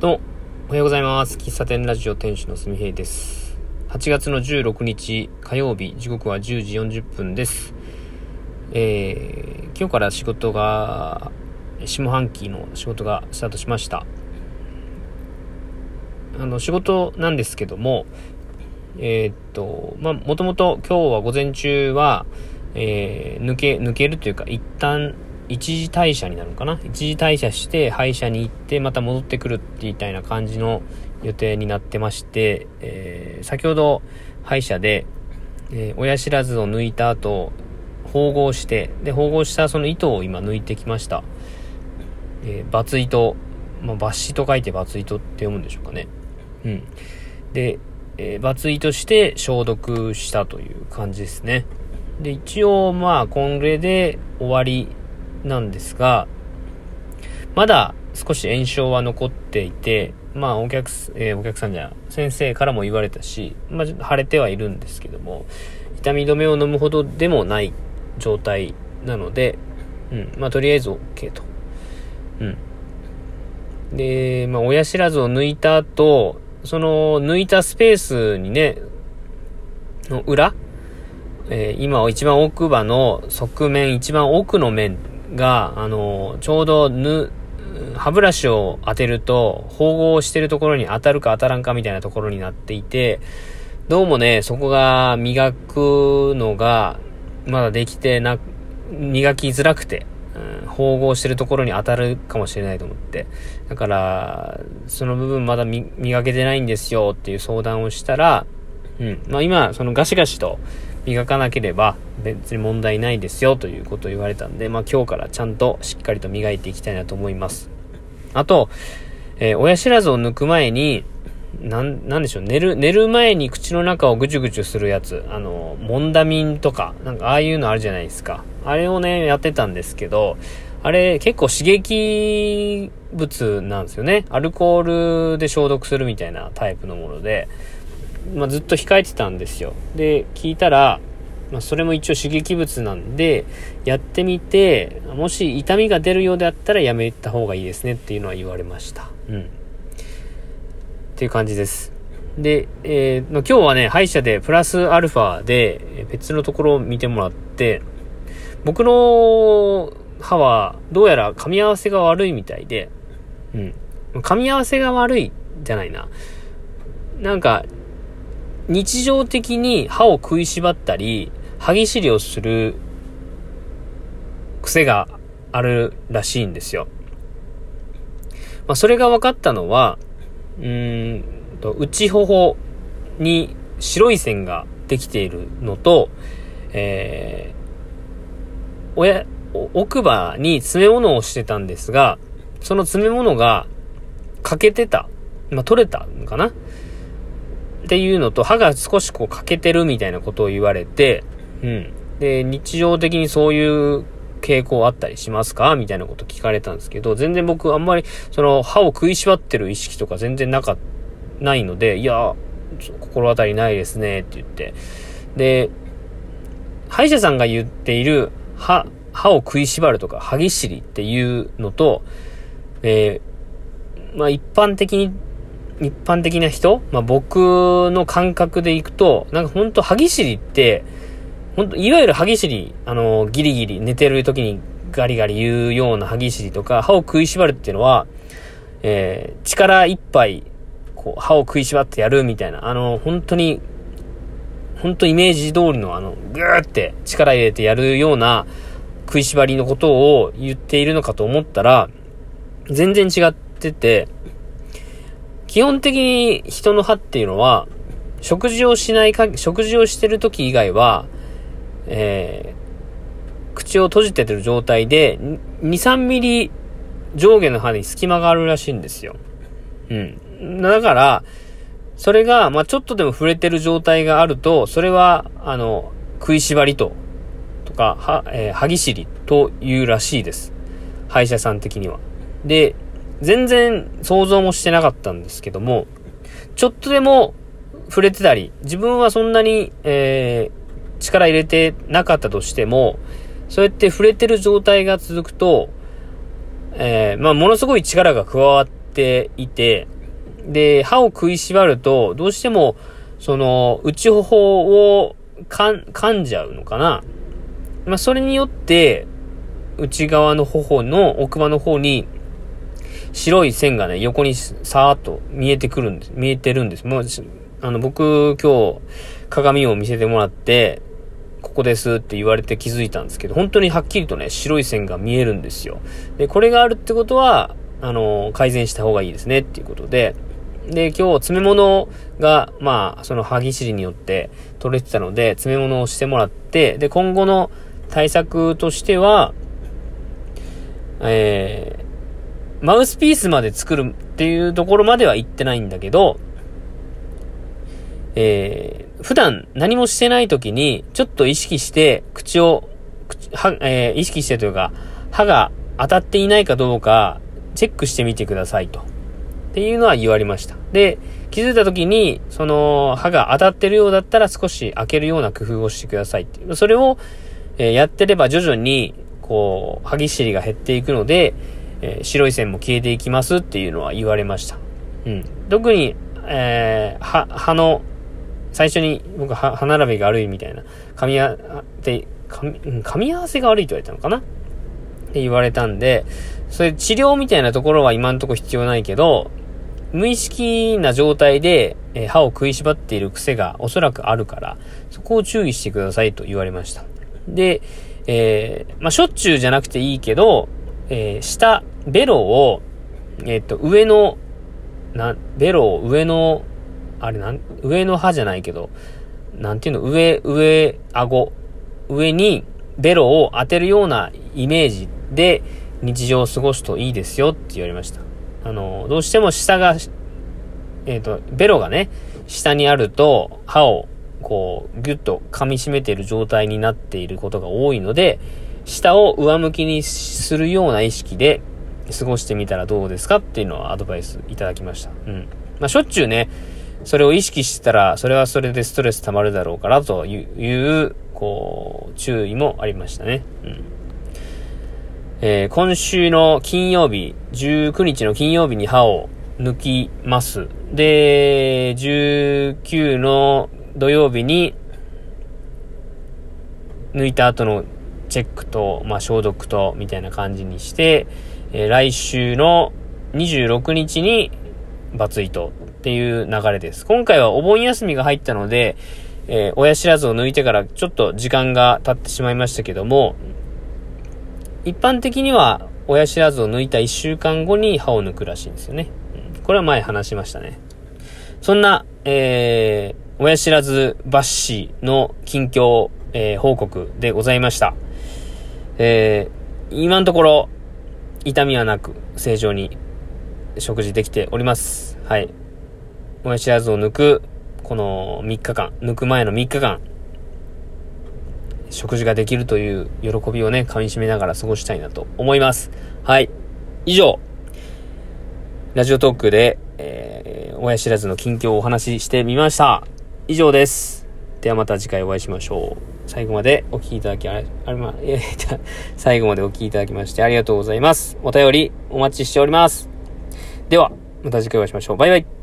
どうも、おはようございます。喫茶店ラジオ店主のすみへいです。8月の16日火曜日、時刻は10時40分です。えー、今日から仕事が、下半期の仕事がスタートしました。あの、仕事なんですけども、えー、っと、まあ、もともと今日は午前中は、えー、抜け、抜けるというか、一旦一時退社になるのかな？一時退社して歯医者に行ってまた戻ってくるってみたいな感じの予定になってまして、えー、先ほど歯医者で、えー、親知らずを抜いた後、縫合して、で、縫合したその糸を今抜いてきました。えー、バツ糸、まあ、抜糸と書いてバツ糸って読むんでしょうかね。うん。で、えー、バツ糸して消毒したという感じですね。で、一応、まあ、これで終わりなんですが、まだ少し炎症は残っていて、まあお客、えー、お客さんじゃ、先生からも言われたし、まあ腫れてはいるんですけども、痛み止めを飲むほどでもない状態なので、うん、まあとりあえず OK と。うん。で、まあ親知らずを抜いた後、その抜いたスペースにね、の裏えー、今一番奥歯の側面、一番奥の面が、あの、ちょうどぬ、歯ブラシを当てると、縫合してるところに当たるか当たらんかみたいなところになっていて、どうもね、そこが磨くのが、まだできてな、磨きづらくて、うん、縫合してるところに当たるかもしれないと思って。だから、その部分まだ磨けてないんですよっていう相談をしたら、うん。まあ今、そのガシガシと、磨かなければ別に問題ないですよということを言われたんで、まあ今日からちゃんとしっかりと磨いていきたいなと思います。あと、えー、親知らずを抜く前に、なん、なんでしょう、寝る、寝る前に口の中をぐちゅぐちゅするやつ、あの、モンダミンとか、なんかああいうのあるじゃないですか。あれをね、やってたんですけど、あれ結構刺激物なんですよね。アルコールで消毒するみたいなタイプのもので、まあ、ずっと控えてたんですよ。で、聞いたら、まあ、それも一応刺激物なんで、やってみて、もし痛みが出るようであったらやめた方がいいですねっていうのは言われました。うん。っていう感じです。で、えー、今日はね、歯医者でプラスアルファで別のところを見てもらって、僕の歯はどうやら噛み合わせが悪いみたいで、うん。噛み合わせが悪いじゃないな。なんか、日常的に歯を食いしばったり、歯ぎしりをする癖があるらしいんですよ。まあ、それが分かったのは、うんと、内頬に白い線ができているのと、えー、親、奥歯に詰め物をしてたんですが、その詰め物が欠けてた。まあ、取れたのかな？っていうのと、歯が少しこう欠けてるみたいなことを言われて、うん。で、日常的にそういう傾向あったりしますかみたいなこと聞かれたんですけど、全然僕あんまり、その歯を食いしばってる意識とか全然なか、ないので、いや、心当たりないですね、って言って。で、歯医者さんが言っている歯、歯を食いしばるとか歯ぎしりっていうのと、えー、まあ一般的に一般的な人、まあ、僕の感覚でいくと、なんかほんと歯ぎしりって、ほんと、いわゆる歯ぎしり、あの、ギリギリ寝てる時にガリガリ言うような歯ぎしりとか、歯を食いしばるっていうのは、えー、力いっぱい、こう、歯を食いしばってやるみたいな、あの、本当に、本当イメージ通りのあの、ぐーって力入れてやるような食いしばりのことを言っているのかと思ったら、全然違ってて、基本的に人の歯っていうのは、食事をしないか、食事をしてる時以外は、えー、口を閉じててる状態で、2、3ミリ上下の歯に隙間があるらしいんですよ。うん。だから、それが、まあ、ちょっとでも触れてる状態があると、それは、あの、食いしばりと、とか、は、えー、歯ぎしりというらしいです。歯医者さん的には。で、全然想像もしてなかったんですけども、ちょっとでも触れてたり、自分はそんなに、えー、力入れてなかったとしても、そうやって触れてる状態が続くと、えー、まあ、ものすごい力が加わっていて、で、歯を食いしばると、どうしても、その、内頬を噛んじゃうのかな。まあ、それによって、内側の頬の奥歯の方に、白い線がね、横にさーっと見えてくるんです。見えてるんです。もう、あの、僕、今日、鏡を見せてもらって、ここですって言われて気づいたんですけど、本当にはっきりとね、白い線が見えるんですよ。で、これがあるってことは、あの、改善した方がいいですねっていうことで、で、今日詰め物が、まあ、その歯ぎしりによって取れてたので、詰め物をしてもらって、で、今後の対策としては、えー、マウスピースまで作るっていうところまでは行ってないんだけど、えー、普段何もしてない時に、ちょっと意識して、口を、口歯、えー、意識してというか、歯が当たっていないかどうか、チェックしてみてくださいと。っていうのは言われました。で、気づいた時に、その歯が当たってるようだったら少し開けるような工夫をしてくださいっていう。それを、えー、やってれば徐々に、こう、歯ぎしりが減っていくので、えー、白い線も消えていきますっていうのは言われました。うん。特に、えー、歯、歯の、最初に僕は歯並びが悪いみたいな、噛み合って、噛み、合わせが悪いと言われたのかな？って言われたんで、そういう治療みたいなところは今んとこ必要ないけど、無意識な状態で、え、歯を食いしばっている癖がおそらくあるから、そこを注意してくださいと言われました。で、えー、まあ、しょっちゅうじゃなくていいけど、えー、下、ベロを、えっと、上の、な、ベロを上の、あれなん、上の歯じゃないけど、なんていうの、上、上、顎、上にベロを当てるようなイメージで日常を過ごすといいですよって言われました。あの、どうしても下が、えっ、ー、と、ベロがね、下にあると、歯を、こう、ぎゅっと噛み締めている状態になっていることが多いので、下を上向きにするような意識で過ごしてみたらどうですかっていうのはアドバイスいただきました。うん。まあ、しょっちゅうね、それを意識してたら、それはそれでストレス溜まるだろうからという、こう、注意もありましたね。うん。えー、今週の金曜日、19日の金曜日に歯を抜きます。で、19の土曜日に、抜いた後のチェックと、まあ、消毒と、みたいな感じにして、えー、来週の26日に、バツイトっていう流れです。今回はお盆休みが入ったので、えー、親知らずを抜いてからちょっと時間が経ってしまいましたけども、一般的には親知らずを抜いた1週間後に歯を抜くらしいんですよね。これは前話しましたね。そんな、えー、親知らず抜歯の近況、えー、報告でございました。えー、今のところ、痛みはなく、正常に食事できております。はい。親知らずを抜く、この3日間、抜く前の3日間、食事ができるという喜びをね、噛み締めながら過ごしたいなと思います。はい。以上、ラジオトークで、えー、親知らずの近況をお話ししてみました。以上です。ではまた次回お会いしましょう。最後までお聴きいただき、あれ、あれま、え、最後までお聴きいただきましてありがとうございます。お便りお待ちしております。では、また次回お会いしましょう。バイバイ。